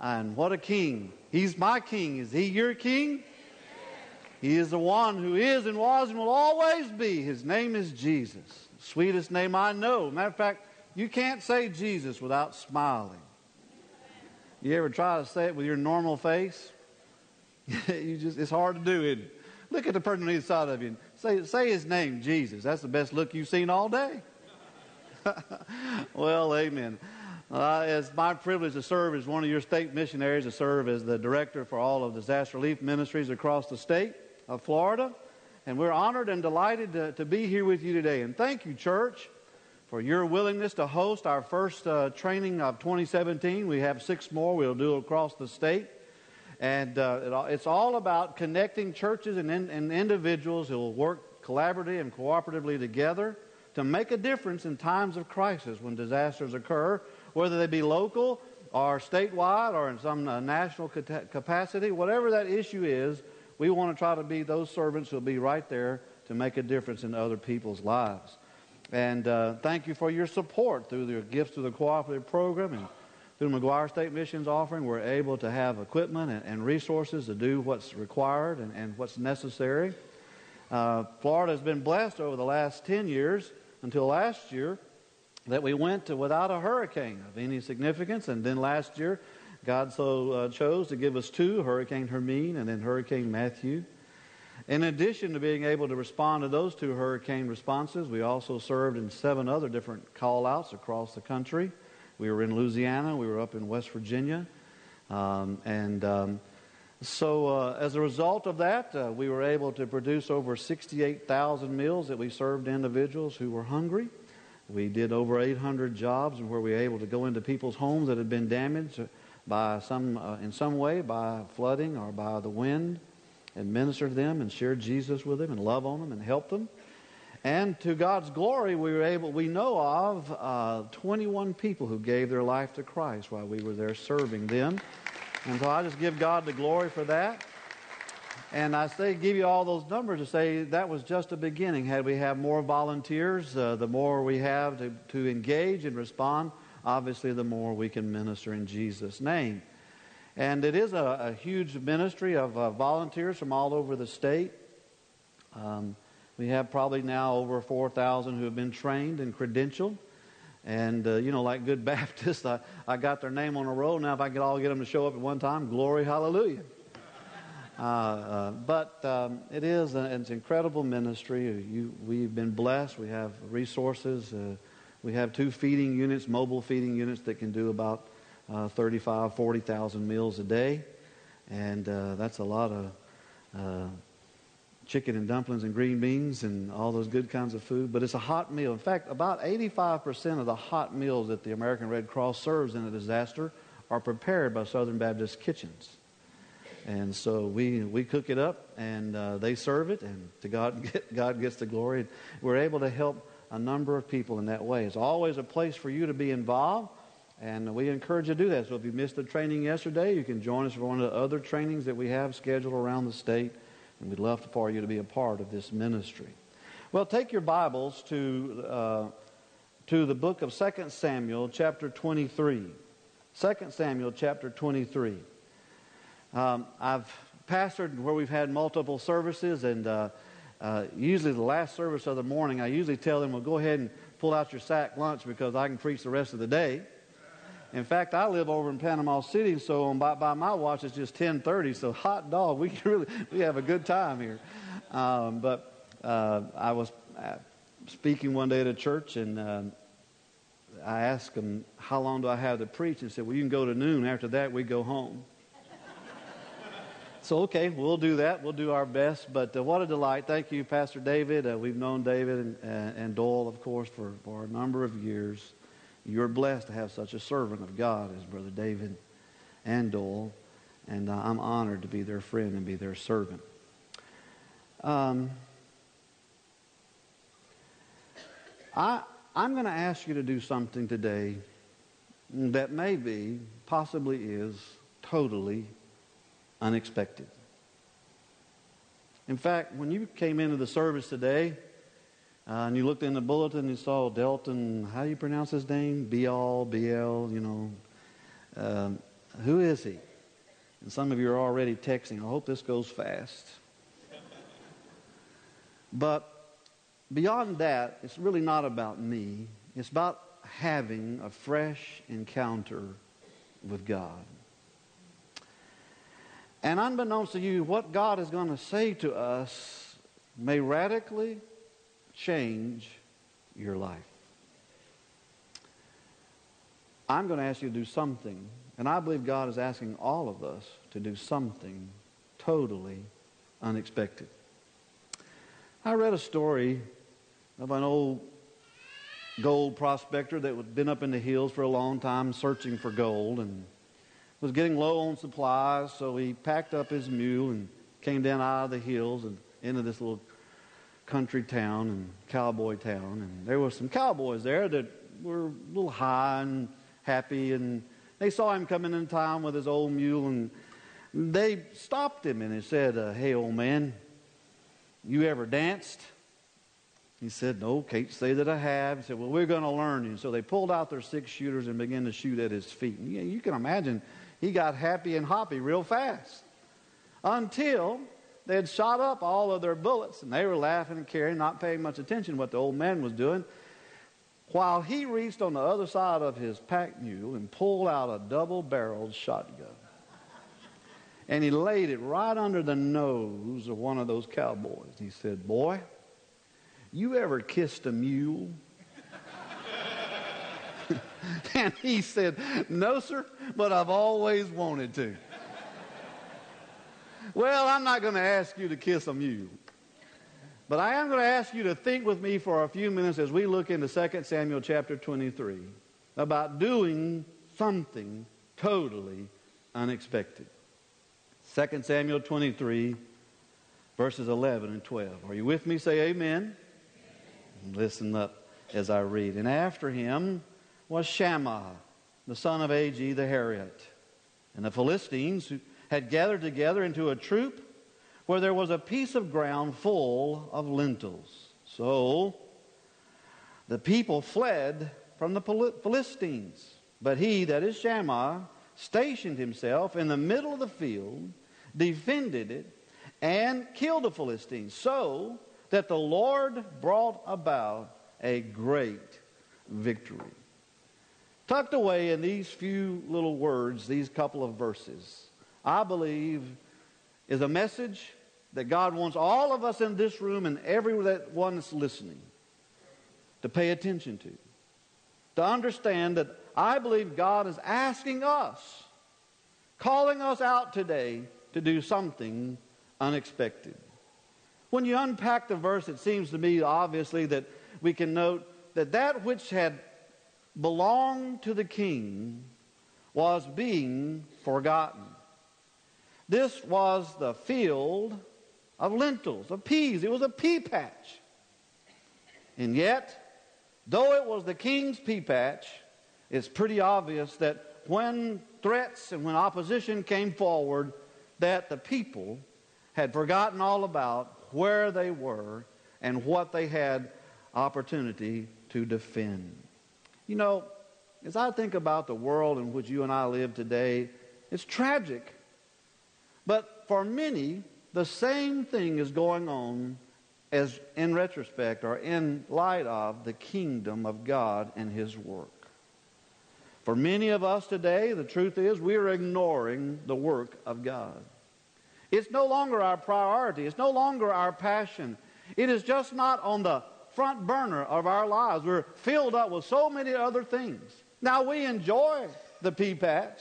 And what a king. He's my king. Is he your king? He is the one who is and was and will always be. His name is Jesus. Sweetest name I know. Matter of fact, you can't say Jesus without smiling. You ever try to say it with your normal face? you just it's hard to do it. Look at the person on either side of you say say his name, Jesus. That's the best look you've seen all day. well, amen. Uh, it's my privilege to serve as one of your state missionaries, to serve as the director for all of disaster relief ministries across the state of Florida. And we're honored and delighted to, to be here with you today. And thank you, church, for your willingness to host our first uh, training of 2017. We have six more we'll do across the state. And uh, it, it's all about connecting churches and, in, and individuals who will work collaboratively and cooperatively together to make a difference in times of crisis when disasters occur, whether they be local or statewide or in some uh, national capacity, whatever that issue is, we want to try to be those servants who will be right there to make a difference in other people's lives. And uh, thank you for your support through your gifts to the cooperative program and through Maguire State Missions offering. We're able to have equipment and, and resources to do what's required and, and what's necessary. Uh, Florida has been blessed over the last 10 years until last year that we went without a hurricane of any significance. And then last year, God so uh, chose to give us two Hurricane Hermine and then Hurricane Matthew. In addition to being able to respond to those two hurricane responses, we also served in seven other different call outs across the country. We were in Louisiana, we were up in West Virginia. Um, and um, so, uh, as a result of that, uh, we were able to produce over 68,000 meals that we served individuals who were hungry. We did over 800 jobs and where we were able to go into people's homes that had been damaged by some, uh, in some way by flooding or by the wind and minister to them and share Jesus with them and love on them and help them. And to God's glory, we were able, we know of uh, 21 people who gave their life to Christ while we were there serving them. And so I just give God the glory for that. And I say, give you all those numbers to say that was just a beginning. Had we have more volunteers, uh, the more we have to, to engage and respond, obviously, the more we can minister in Jesus' name. And it is a, a huge ministry of uh, volunteers from all over the state. Um, we have probably now over 4,000 who have been trained and credentialed. And, uh, you know, like good Baptists, I, I got their name on a roll. Now, if I could all get them to show up at one time, glory, hallelujah. Uh, uh, but um, it is an, it's incredible ministry. You, we've been blessed. We have resources. Uh, we have two feeding units, mobile feeding units that can do about uh, 35, 40,000 meals a day. And uh, that's a lot of uh, chicken and dumplings and green beans and all those good kinds of food. But it's a hot meal. In fact, about 85% of the hot meals that the American Red Cross serves in a disaster are prepared by Southern Baptist kitchens. And so we, we cook it up and uh, they serve it, and to God, God gets the glory. We're able to help a number of people in that way. It's always a place for you to be involved, and we encourage you to do that. So if you missed the training yesterday, you can join us for one of the other trainings that we have scheduled around the state, and we'd love for you to be a part of this ministry. Well, take your Bibles to, uh, to the book of 2 Samuel, chapter 23. 2 Samuel, chapter 23. Um, I've pastored where we've had multiple services, and uh, uh, usually the last service of the morning, I usually tell them, well, go ahead and pull out your sack lunch because I can preach the rest of the day. In fact, I live over in Panama City, so on, by, by my watch it's just 10:30. So hot dog, we really we have a good time here. Um, but uh, I was uh, speaking one day at a church, and uh, I asked them, "How long do I have to preach?" And said, "Well, you can go to noon. After that, we go home." So, okay, we'll do that. We'll do our best. But uh, what a delight. Thank you, Pastor David. Uh, we've known David and, uh, and Doyle, of course, for, for a number of years. You're blessed to have such a servant of God as Brother David and Doyle. And uh, I'm honored to be their friend and be their servant. Um, I, I'm going to ask you to do something today that maybe, possibly is, totally unexpected. In fact, when you came into the service today uh, and you looked in the bulletin, and saw Delton, how do you pronounce his name? Bial, BL, you know. Um, Who is he? And some of you are already texting. I hope this goes fast. But beyond that, it's really not about me. It's about having a fresh encounter with God. And unbeknownst to you, what God is going to say to us may radically change your life. I'm going to ask you to do something, and I believe God is asking all of us to do something totally unexpected. I read a story of an old gold prospector that had been up in the hills for a long time searching for gold and was getting low on supplies, so he packed up his mule and came down out of the hills and into this little country town and cowboy town. And there were some cowboys there that were a little high and happy, and they saw him coming in town with his old mule, and they stopped him and they said, uh, "Hey, old man, you ever danced?" He said, No, can't say that I have. He said, Well, we're going to learn you. So they pulled out their six shooters and began to shoot at his feet. And you can imagine he got happy and hoppy real fast until they had shot up all of their bullets and they were laughing and carrying, not paying much attention to what the old man was doing. While he reached on the other side of his pack mule and pulled out a double barreled shotgun. And he laid it right under the nose of one of those cowboys. He said, Boy, you ever kissed a mule? and he said, No, sir, but I've always wanted to. well, I'm not going to ask you to kiss a mule. But I am going to ask you to think with me for a few minutes as we look into 2 Samuel chapter 23 about doing something totally unexpected. 2 Samuel 23, verses 11 and 12. Are you with me? Say amen. Listen up as I read. And after him was Shammah, the son of Agee the Hararite. And the Philistines had gathered together into a troop where there was a piece of ground full of lentils. So the people fled from the Philistines. But he, that is Shammah, stationed himself in the middle of the field, defended it, and killed the Philistines. So that the Lord brought about a great victory. Tucked away in these few little words, these couple of verses, I believe is a message that God wants all of us in this room and everyone that's listening to pay attention to. To understand that I believe God is asking us, calling us out today to do something unexpected. When you unpack the verse, it seems to me obviously that we can note that that which had belonged to the king was being forgotten. This was the field of lentils, of peas. It was a pea patch. And yet, though it was the king's pea patch, it's pretty obvious that when threats and when opposition came forward, that the people had forgotten all about where they were and what they had opportunity to defend. You know, as I think about the world in which you and I live today, it's tragic. But for many, the same thing is going on as in retrospect or in light of the kingdom of God and His work. For many of us today, the truth is we are ignoring the work of God. It's no longer our priority. It's no longer our passion. It is just not on the front burner of our lives. We're filled up with so many other things. Now, we enjoy the pea patch.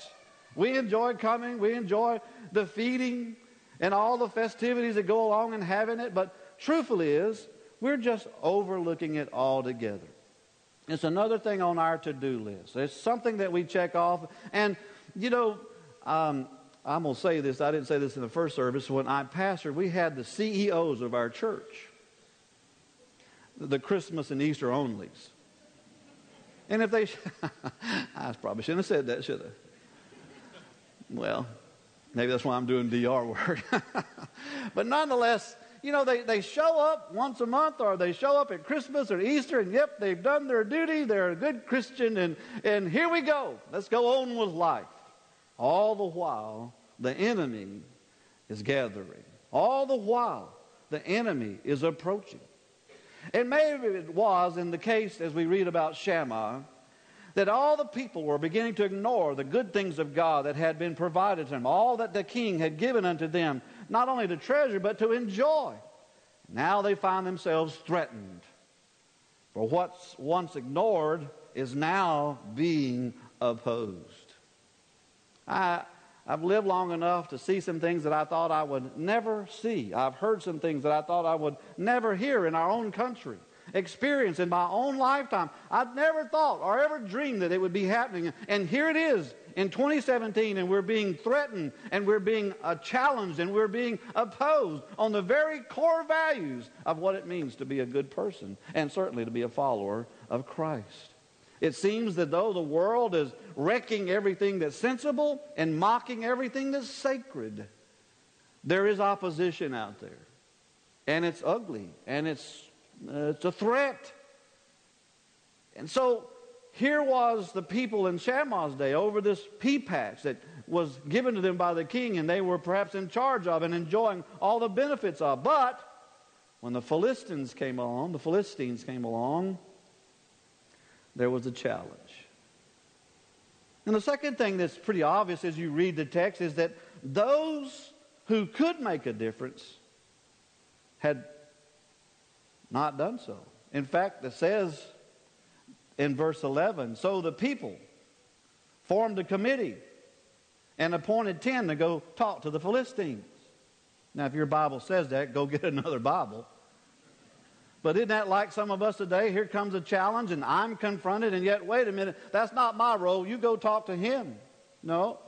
We enjoy coming. We enjoy the feeding and all the festivities that go along and having it. But truthfully is, we're just overlooking it altogether. It's another thing on our to-do list. It's something that we check off. And, you know, um, I'm going to say this. I didn't say this in the first service. When I pastored, we had the CEOs of our church, the Christmas and Easter onlys. And if they, I probably shouldn't have said that, should I? Well, maybe that's why I'm doing DR work. but nonetheless, you know, they, they show up once a month or they show up at Christmas or Easter, and yep, they've done their duty. They're a good Christian, and, and here we go. Let's go on with life. all the while the enemy is gathering. All the while the enemy is approaching. And maybe it was in the case, as we read about Shammah, that all the people were beginning to ignore the good things of God that had been provided to them, all that the king had given unto them, not only to treasure, but to enjoy. Now they find themselves threatened. For what's once ignored is now being opposed. I, I've lived long enough to see some things that I thought I would never see. I've heard some things that I thought I would never hear in our own country experience in my own lifetime. I'd never thought or ever dreamed that it would be happening. And here it is in 2017, and we're being threatened, and we're being uh, challenged, and we're being opposed on the very core values of what it means to be a good person, and certainly to be a follower of Christ. It seems that though the world is wrecking everything that's sensible and mocking everything that's sacred, there is opposition out there. And it's ugly, and it's uh, it's a threat. And so here was the people in Shammah's day over this pea patch that was given to them by the king and they were perhaps in charge of and enjoying all the benefits of. But when the Philistines came along, the Philistines came along, there was a challenge. And the second thing that's pretty obvious as you read the text is that those who could make a difference had not done so. In fact, it says in verse 11 so the people formed a committee and appointed 10 to go talk to the Philistines. Now, if your Bible says that, go get another Bible. But isn't that like some of us today? Here comes a challenge and I'm confronted, and yet, wait a minute, that's not my role. You go talk to him. No.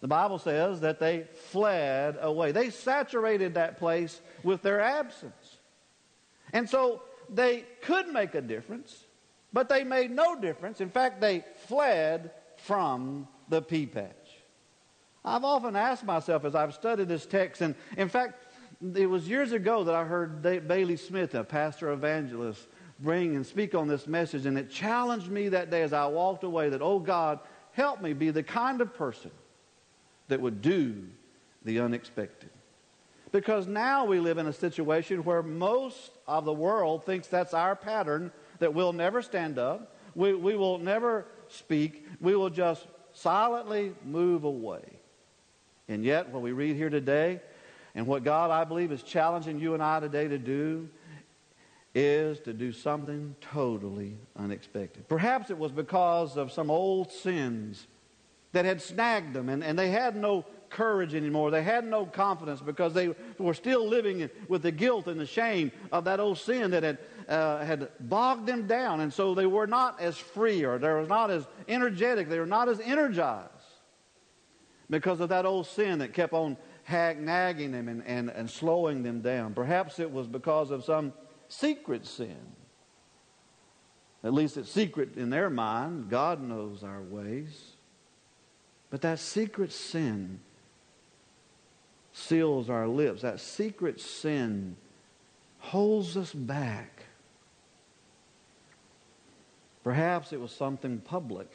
The Bible says that they fled away. They saturated that place with their absence. And so they could make a difference, but they made no difference. In fact, they fled from the pea patch. I've often asked myself as I've studied this text, and in fact, it was years ago that I heard Bailey Smith, a pastor evangelist, bring and speak on this message, and it challenged me that day as I walked away that, oh God, help me be the kind of person that would do the unexpected. Because now we live in a situation where most of the world thinks that's our pattern, that we'll never stand up, we, we will never speak, we will just silently move away. And yet, what we read here today, and what God, I believe, is challenging you and I today to do, is to do something totally unexpected. Perhaps it was because of some old sins that had snagged them, and, and they had no courage anymore. They had no confidence because they were still living with the guilt and the shame of that old sin that had, uh, had bogged them down. And so they were not as free or they were not as energetic. They were not as energized because of that old sin that kept on hag- nagging them and, and, and slowing them down. Perhaps it was because of some secret sin. At least it's secret in their mind. God knows our ways. But that secret sin seals our lips. That secret sin holds us back. Perhaps it was something public.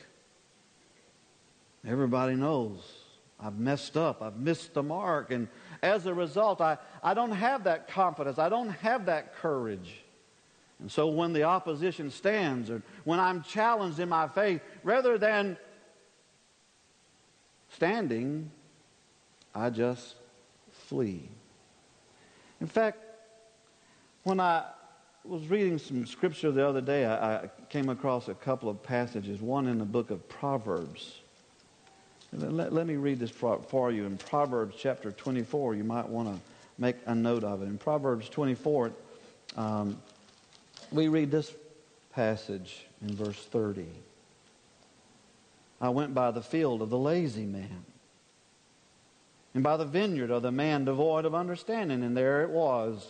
Everybody knows I've messed up. I've missed the mark. And as a result, I, I don't have that confidence. I don't have that courage. And so when the opposition stands or when I'm challenged in my faith, rather than standing, I just flee. In fact, when I was reading some scripture the other day, I, I came across a couple of passages, one in the book of Proverbs. Let, let, me read this for, you. In Proverbs chapter 24, you might want to make a note of it. In Proverbs 24, um, we read this passage in verse 30. I went by the field of the lazy man and by the vineyard of the man devoid of understanding. And there it was,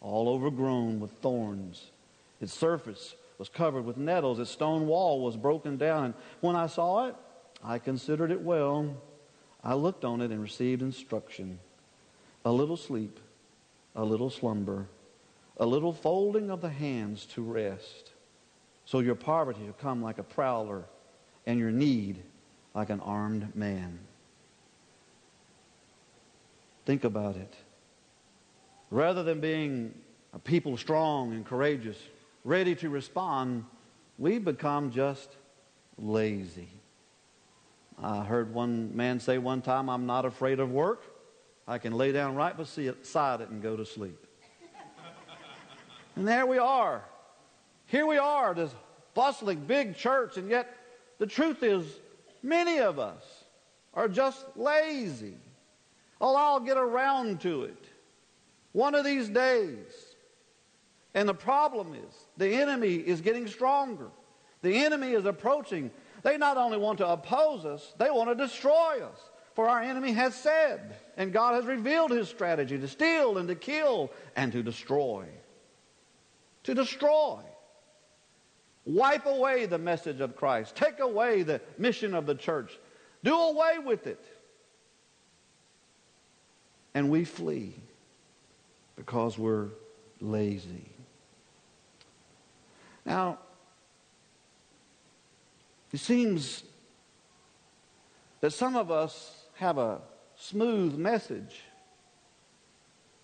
all overgrown with thorns. Its surface was covered with nettles. Its stone wall was broken down. And when I saw it, I considered it well. I looked on it and received instruction. A little sleep, a little slumber, a little folding of the hands to rest. So your poverty will come like a prowler, and your need like an armed man. Think about it. Rather than being a people strong and courageous, ready to respond, we become just lazy. I heard one man say one time, I'm not afraid of work. I can lay down right beside it and go to sleep. and there we are. Here we are, this bustling big church, and yet the truth is, many of us are just lazy. Oh, I'll get around to it one of these days. And the problem is, the enemy is getting stronger. The enemy is approaching. They not only want to oppose us, they want to destroy us. For our enemy has said, and God has revealed his strategy to steal and to kill and to destroy. To destroy. Wipe away the message of Christ. Take away the mission of the church. Do away with it. And we flee because we're lazy. Now, it seems that some of us have a smooth message,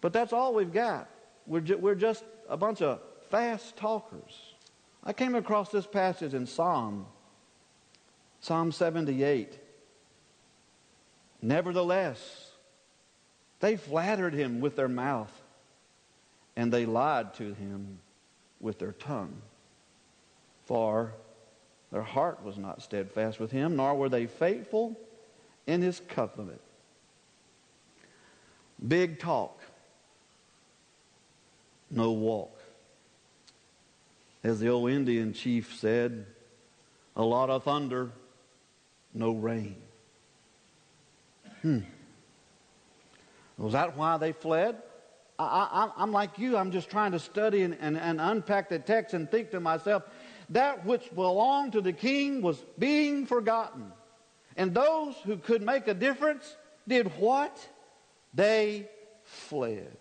but that's all we've got. We're, ju- we're just a bunch of fast talkers. I came across this passage in Psalm, Psalm 78. Nevertheless, they flattered him with their mouth, and they lied to him with their tongue. For their heart was not steadfast with him, nor were they faithful in his covenant. Big talk, no walk. As the old Indian chief said, a lot of thunder, no rain. Hmm. Was that why they fled? I, am like you. I'm just trying to study and, and, and unpack the text and think to myself, that which belonged to the king was being forgotten. And those who could make a difference did what? They fled.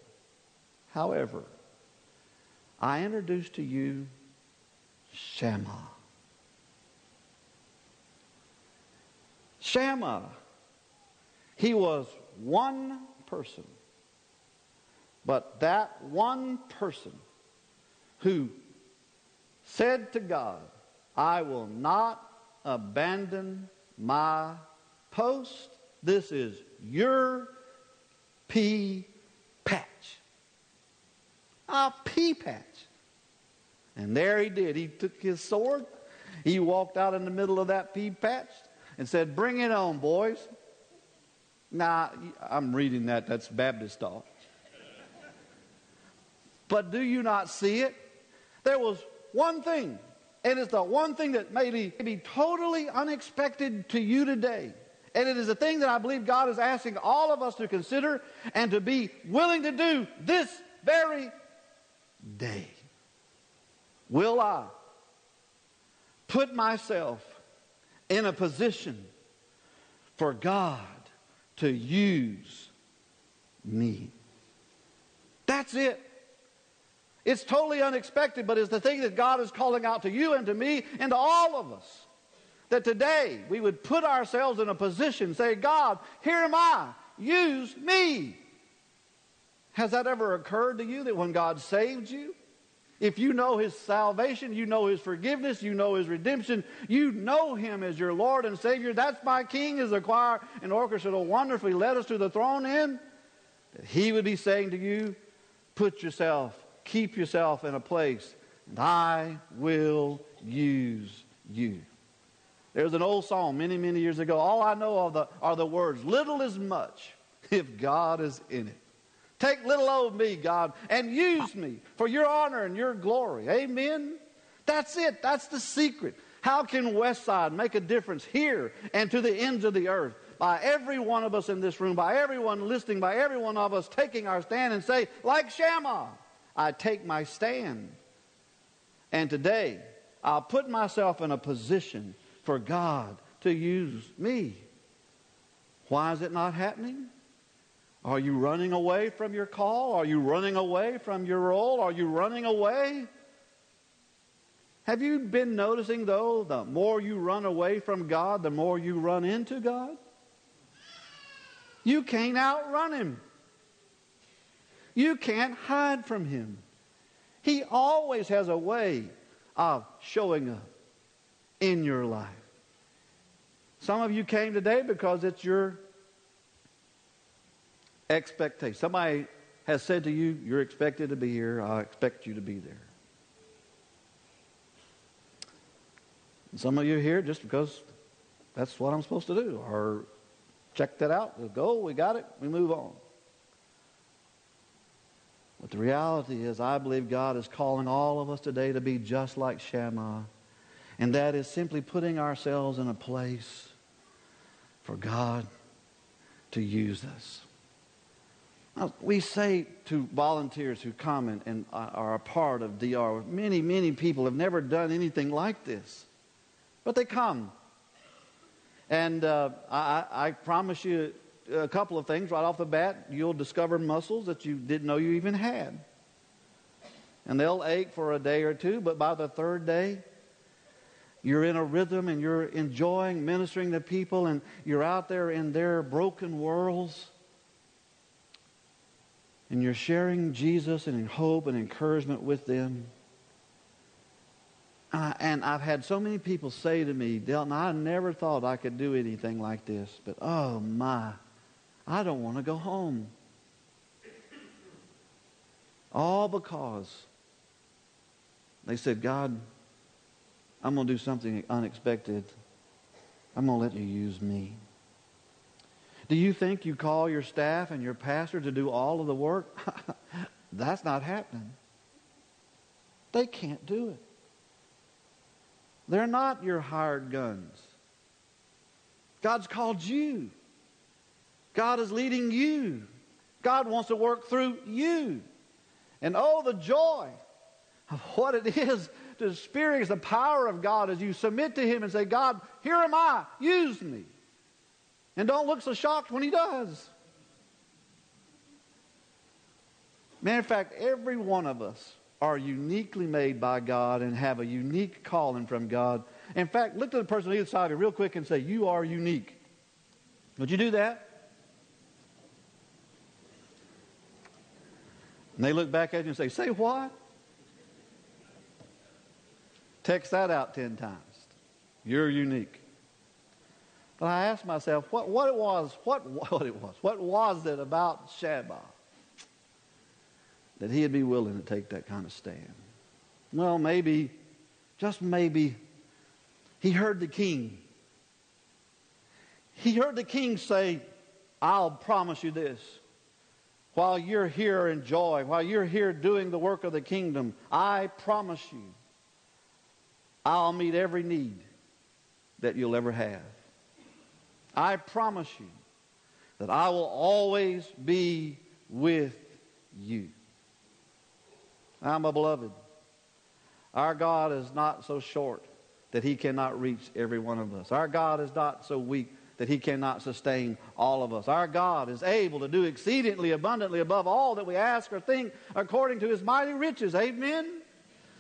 However, I introduce to you Shammah. Shammah. He was one person. But that one person who said to God, I will not abandon my post. This is your pea patch. A pea patch. And there he did. He took his sword. He walked out in the middle of that pea patch and said, Bring it on, boys. Now, I'm reading that. That's Baptist talk. But do you not see it? There was one thing, and it's the one thing that may be, may be totally unexpected to you today. And it is a thing that I believe God is asking all of us to consider and to be willing to do this very day. Will I put myself in a position for God to use me? That's it. It's totally unexpected, but it's the thing that God is calling out to you and to me and to all of us. That today we would put ourselves in a position, say, God, here am I, use me. Has that ever occurred to you that when God saved you, if you know His salvation, you know His forgiveness, you know His redemption, you know Him as your Lord and Savior, that's my King, as the choir and orchestra wonderfully led us to the throne in, that He would be saying to you, put yourself keep yourself in a place, and I will use you. There's an old song many, many years ago. All I know are the, are the words, little is much if God is in it. Take little old me, God, and use me for your honor and your glory. Amen? That's it. That's the secret. How can Westside make a difference here and to the ends of the earth? By every one of us in this room, by everyone listening, by every one of us taking our stand and say, like Shammah, I take my stand. And today, I'll put myself in a position for God to use me. Why is it not happening? Are you running away from your call? Are you running away from your role? Are you running away? Have you been noticing, though, the more you run away from God, the more you run into God? You can't outrun Him. You can't hide from Him. He always has a way of showing up in your life. Some of you came today because it's your expectation. Somebody has said to you, You're expected to be here. I expect you to be there. And some of you are here just because that's what I'm supposed to do. Or check that out. We'll go, we got it, we move on. But the reality is, I believe God is calling all of us today to be just like Shammah. And that is simply putting ourselves in a place for God to use us. Now, we say to volunteers who come and, are a part of DR, many, many people have never done anything like this. But they come. And uh, I, I promise you a couple of things right off the bat. You'll discover muscles that you didn't know you even had. And they'll ache for a day or two, but by the third day, you're in a rhythm and you're enjoying ministering to people and you're out there in their broken worlds. And you're sharing Jesus and hope and encouragement with them. And I've had so many people say to me, Delton, I never thought I could do anything like this, but oh my, I don't want to go home. All because they said, God, I'm going to do something unexpected. I'm going to let you use me. Do you think you call your staff and your pastor to do all of the work? That's not happening. They can't do it. They're not your hired guns. God's called you. God is leading you. God wants to work through you. And oh, the joy of what it is to experience the power of God as you submit to Him and say, God, here am I, use me. And don't look so shocked when He does. Matter of fact, every one of us are uniquely made by God and have a unique calling from God. In fact, look to the person on either side of you real quick and say, You are unique. Would you do that? And they look back at you and say, Say what? Text that out 10 times. You're unique. But I asked myself, what, what it was, what, what it was, what was it about Shammah that he'd be willing to take that kind of stand. Well, maybe, just maybe, he heard the king. He heard the king say, I'll promise you this. While you're here in joy, while you're here doing the work of the kingdom, I promise you, I'll meet every need that you'll ever have. I promise you that I will always be with you. Now, my beloved, our God is not so short that he cannot reach every one of us. Our God is not so weak that he cannot sustain all of us. Our God is able to do exceedingly abundantly above all that we ask or think according to his mighty riches. Amen?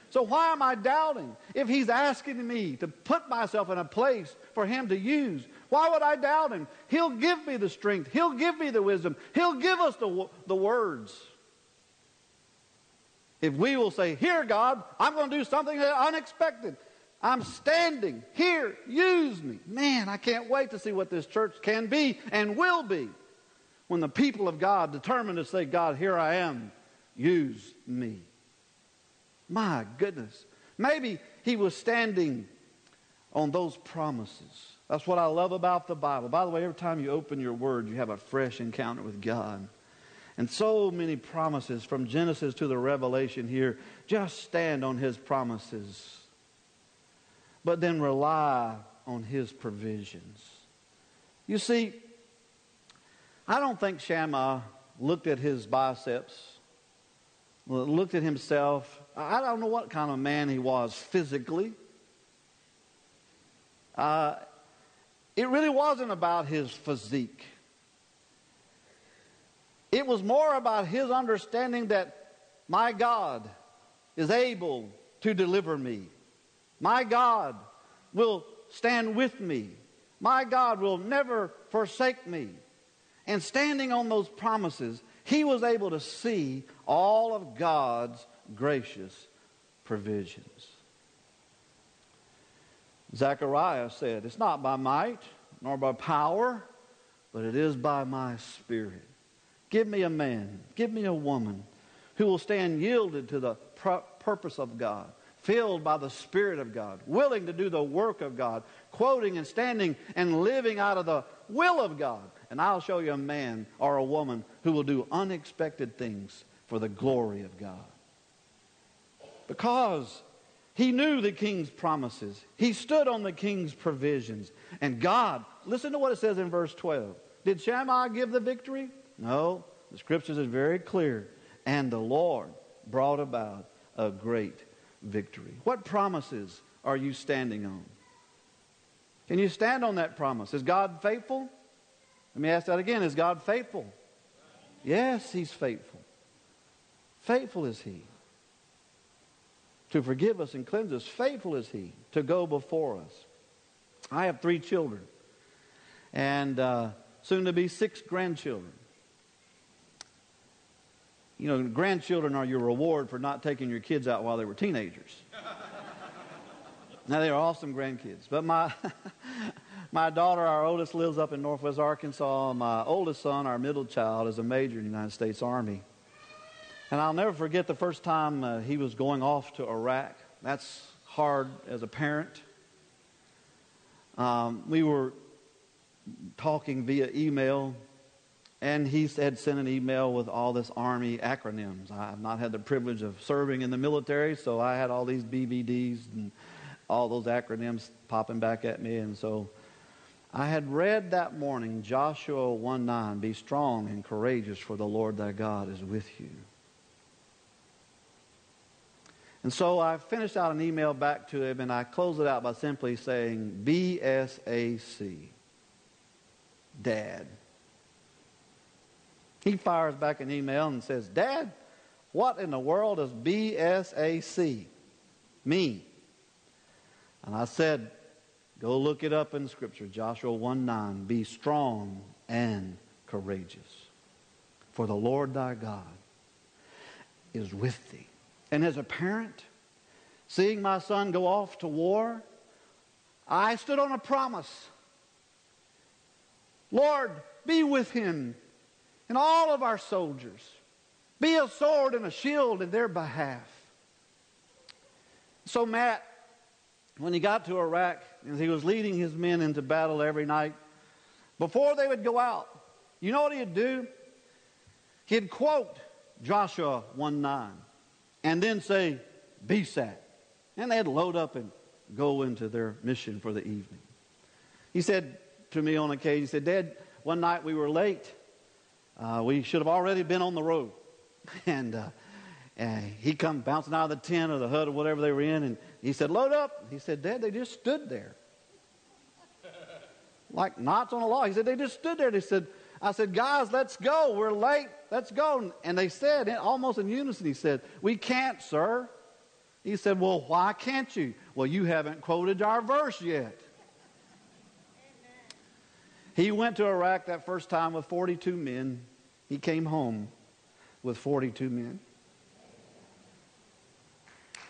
So why am I doubting? If he's asking me to put myself in a place for him to use, why would I doubt him? He'll give me the strength. He'll give me the wisdom. He'll give us the, the words. If we will say, Here, God, I'm going to do something unexpected. I'm standing here. Use me. Man, I can't wait to see what this church can be and will be when the people of God determine to say, God, here I am. Use me. My goodness. Maybe he was standing on those promises. That's what I love about the Bible. By the way, every time you open your word, you have a fresh encounter with God. And so many promises from Genesis to the Revelation here. Just stand on his promises. But then rely on his provisions. You see, I don't think Shammah looked at his biceps, looked at himself. I don't know what kind of man he was physically. Uh, it really wasn't about his physique. It was more about his understanding that my God is able to deliver me. My God will stand with me. My God will never forsake me. And standing on those promises, he was able to see all of God's gracious provisions. Zechariah said, It's not by might nor by power, but it is by my spirit. Give me a man, give me a woman who will stand yielded to the purpose of God, filled by the Spirit of God, willing to do the work of God, quoting and standing and living out of the will of God. And I'll show you a man or a woman who will do unexpected things for the glory of God. Because he knew the king's promises. He stood on the king's provisions. And God, listen to what it says in verse 12. Did Shammah give the victory? No. The scriptures is very clear. And the Lord brought about a great victory. What promises are you standing on? Can you stand on that promise? Is God faithful? Let me ask that again. Is God faithful? Yes, He's faithful. Faithful is He to forgive us and cleanse us. Faithful is He to go before us. I have three children and uh, soon to be six grandchildren. You know, grandchildren are your reward for not taking your kids out while they were teenagers. now, they are awesome grandkids. But my, my daughter, our oldest, lives up in northwest Arkansas. My oldest son, our middle child, is a major in the United States Army. And I'll never forget the first time uh, he was going off to Iraq. That's hard as a parent. Um, we were talking via email, and he had sent an email with all this Army acronyms. I have not had the privilege of serving in the military, so I had all these BVDs and all those acronyms popping back at me. And so I had read that morning Joshua 1 9, Be strong and courageous, for the Lord thy God is with you. And so I finished out an email back to him and I closed it out by simply saying BSAC. Dad. He fires back an email and says, Dad, what in the world does BSAC mean? And I said, Go look it up in Scripture, Joshua 1 9. Be strong and courageous, for the Lord thy God is with thee. And as a parent, seeing my son go off to war, I stood on a promise. Lord, be with him and all of our soldiers. Be a sword and a shield in their behalf. So, Matt, when he got to Iraq, and he was leading his men into battle every night, before they would go out, you know what he'd do? He'd quote Joshua 1 9 and then say, BSAC. And they'd load up and go into their mission for the evening. He said to me on occasion, he said, Dad, one night we were late. Uh, we should have already been on the road. And, uh, he come bouncing out of the tent or the hut or whatever they were in, and he said, load up. He said, Dad, they just stood there. like knots on a log. He said, they just stood there. They said, I said, guys, let's go. We're late. Let's go. And they said, almost in unison, he said, we can't, sir. He said, well, why can't you? Well, you haven't quoted our verse yet. He went to Iraq that first time with 42 men. He came home with 42 men.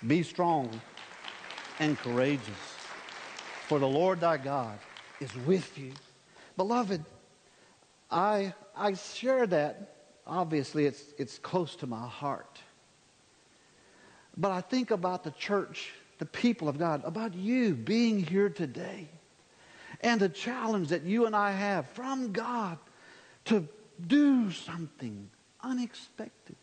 Be strong and courageous, for the Lord thy God is with you. Beloved, I, I share that. Obviously, it's, it's close to my heart. But I think about the church, the people of God, about you being here today, and the challenge that you and I have from God to do something unexpected.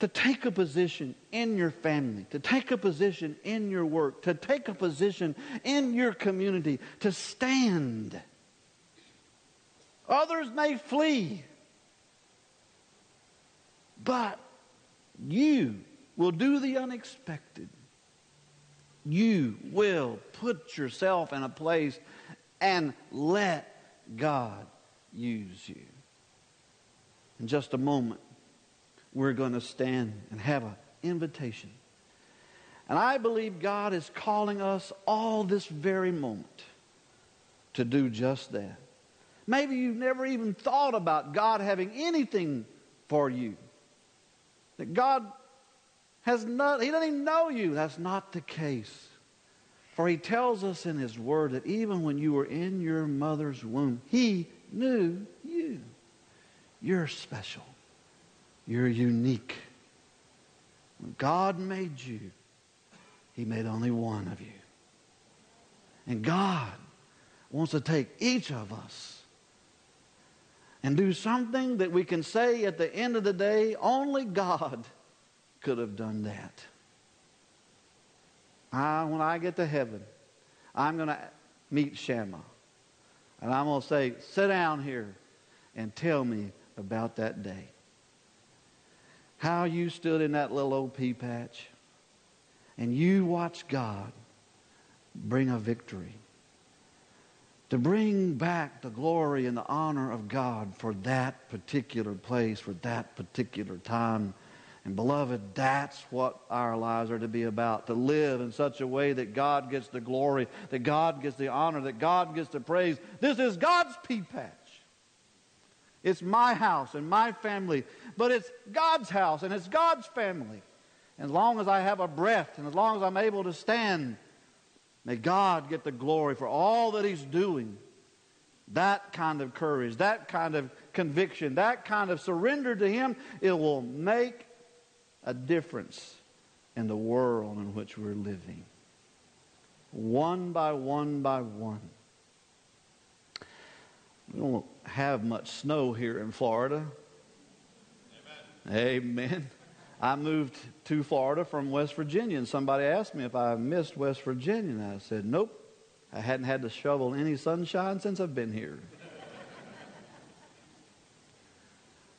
To take a position in your family, to take a position in your work, to take a position in your community, to stand Others may flee. But you will do the unexpected. You will put yourself in a place and let God use you. In just a moment, we're going to stand and have an invitation. And I believe God is calling us all this very moment to do just that. Maybe you've never even thought about God having anything for you. That God has not, He doesn't even know you. That's not the case. For He tells us in His Word that even when you were in your mother's womb, He knew you. You're special. You're unique. When God made you, He made only one of you. And God wants to take each of us and do something that we can say at the end of the day, only God could have done that. I, when I get to heaven, I'm going to meet Shammah. And I'm going to say, sit down here and tell me about that day. How you stood in that little old pea patch and you watched God bring a victory to bring back the glory and the honor of God for that particular place, for that particular time. And beloved, that's what our lives are to be about. To live in such a way that God gets the glory, that God gets the honor, that God gets the praise. This is God's pea patch. It's my house and my family, but it's God's house and it's God's family. As long as I have a breath and as long as I'm able to stand, May God get the glory for all that He's doing. That kind of courage, that kind of conviction, that kind of surrender to Him, it will make a difference in the world in which we're living. One by one by one. We don't have much snow here in Florida. Amen. Amen. I moved to Florida from West Virginia, and somebody asked me if I missed West Virginia, and I said, nope. I hadn't had to shovel any sunshine since I've been here.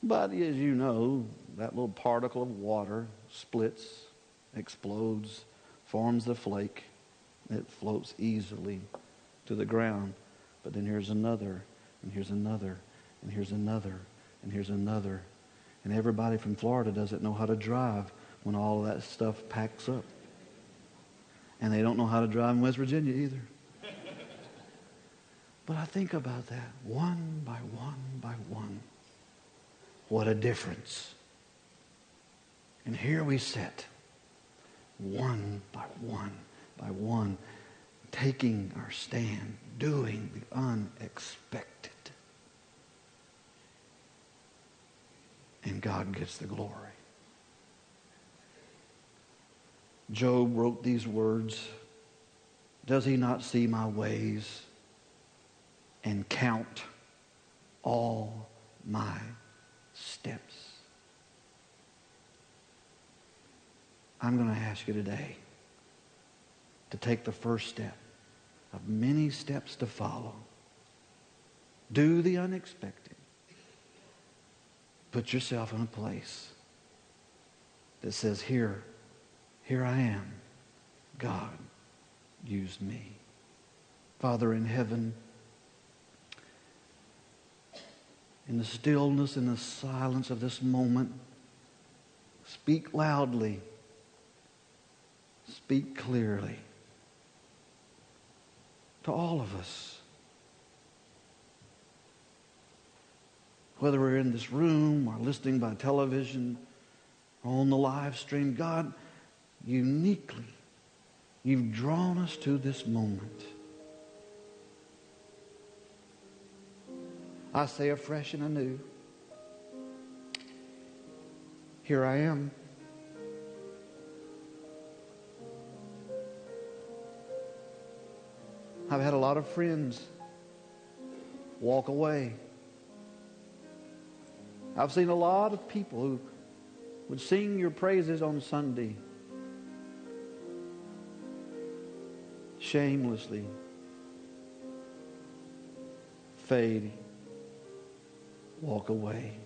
but as you know, that little particle of water splits, explodes, forms the flake. It floats easily to the ground. But then here's another, and here's another, and here's another, and here's another. And everybody from Florida doesn't know how to drive when all that stuff packs up. And they don't know how to drive in West Virginia either. But I think about that one by one by one. What a difference. And here we sit, one by one by one, taking our stand, doing the unexpected. And God gets the glory. Job wrote these words Does he not see my ways and count all my steps? I'm going to ask you today to take the first step of many steps to follow. Do the unexpected. Put yourself in a place that says, Here, here I am. God, use me. Father in heaven, in the stillness and the silence of this moment, speak loudly, speak clearly to all of us. Whether we're in this room or listening by television or on the live stream, God, uniquely, you've drawn us to this moment. I say afresh and anew, here I am. I've had a lot of friends walk away I've seen a lot of people who would sing your praises on Sunday shamelessly fade, walk away.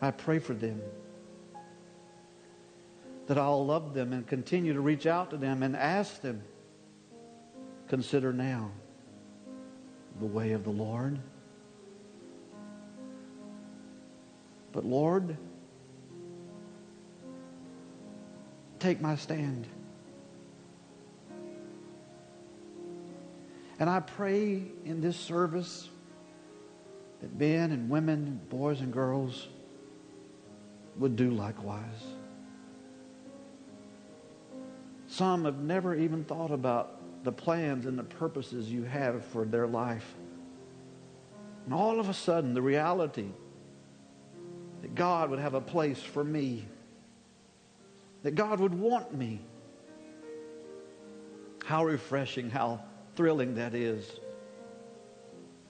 I pray for them that I'll love them and continue to reach out to them and ask them, consider now the way of the Lord. But Lord, take my stand. And I pray in this service that men and women, boys and girls would do likewise. Some have never even thought about the plans and the purposes you have for their life. And all of a sudden, the reality that God would have a place for me, that God would want me. How refreshing, how thrilling that is.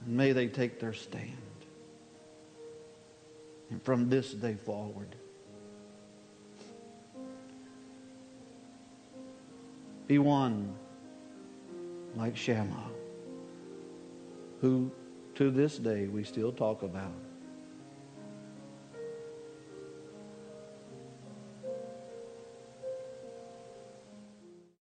And may they take their stand. And from this day forward, be one like Shammah, who to this day we still talk about.